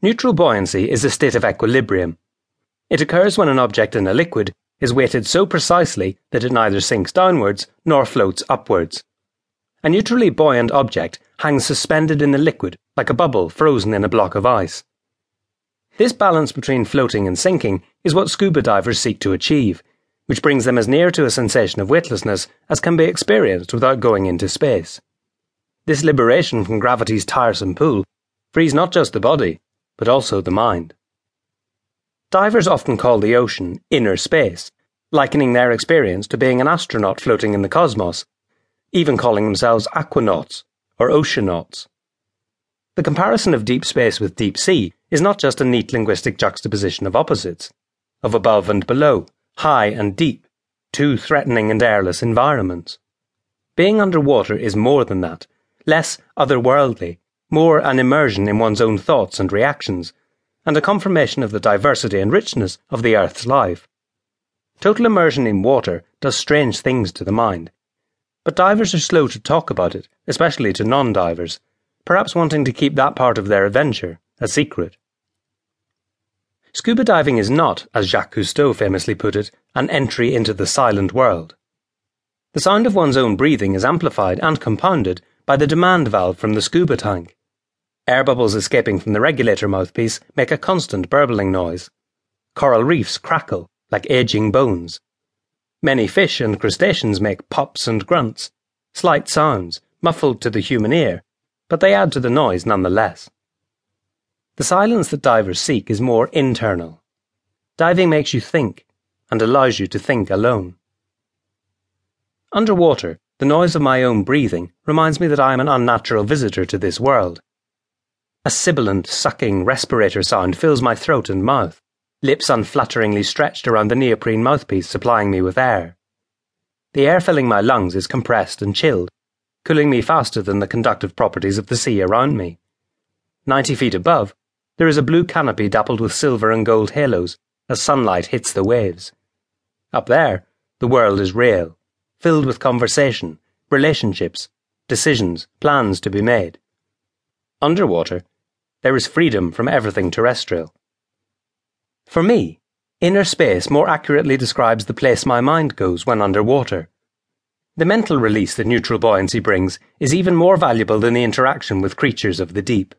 Neutral buoyancy is a state of equilibrium. It occurs when an object in a liquid is weighted so precisely that it neither sinks downwards nor floats upwards. A neutrally buoyant object hangs suspended in the liquid like a bubble frozen in a block of ice. This balance between floating and sinking is what scuba divers seek to achieve, which brings them as near to a sensation of weightlessness as can be experienced without going into space. This liberation from gravity's tiresome pull frees not just the body, but also the mind. Divers often call the ocean inner space, likening their experience to being an astronaut floating in the cosmos, even calling themselves aquanauts or oceanauts. The comparison of deep space with deep sea is not just a neat linguistic juxtaposition of opposites, of above and below, high and deep, two threatening and airless environments. Being underwater is more than that, less otherworldly, more an immersion in one's own thoughts and reactions, and a confirmation of the diversity and richness of the Earth's life. Total immersion in water does strange things to the mind, but divers are slow to talk about it, especially to non divers, perhaps wanting to keep that part of their adventure a secret. Scuba diving is not, as Jacques Cousteau famously put it, an entry into the silent world. The sound of one's own breathing is amplified and compounded by the demand valve from the scuba tank. Air bubbles escaping from the regulator mouthpiece make a constant burbling noise. Coral reefs crackle like aging bones. Many fish and crustaceans make pops and grunts, slight sounds, muffled to the human ear, but they add to the noise nonetheless. The silence that divers seek is more internal. Diving makes you think, and allows you to think alone. Underwater, the noise of my own breathing reminds me that I am an unnatural visitor to this world. A sibilant, sucking respirator sound fills my throat and mouth, lips unflatteringly stretched around the neoprene mouthpiece supplying me with air. The air filling my lungs is compressed and chilled, cooling me faster than the conductive properties of the sea around me. Ninety feet above, there is a blue canopy dappled with silver and gold halos as sunlight hits the waves. Up there, the world is real, filled with conversation, relationships, decisions, plans to be made. Underwater, there is freedom from everything terrestrial. For me, inner space more accurately describes the place my mind goes when underwater. The mental release that neutral buoyancy brings is even more valuable than the interaction with creatures of the deep.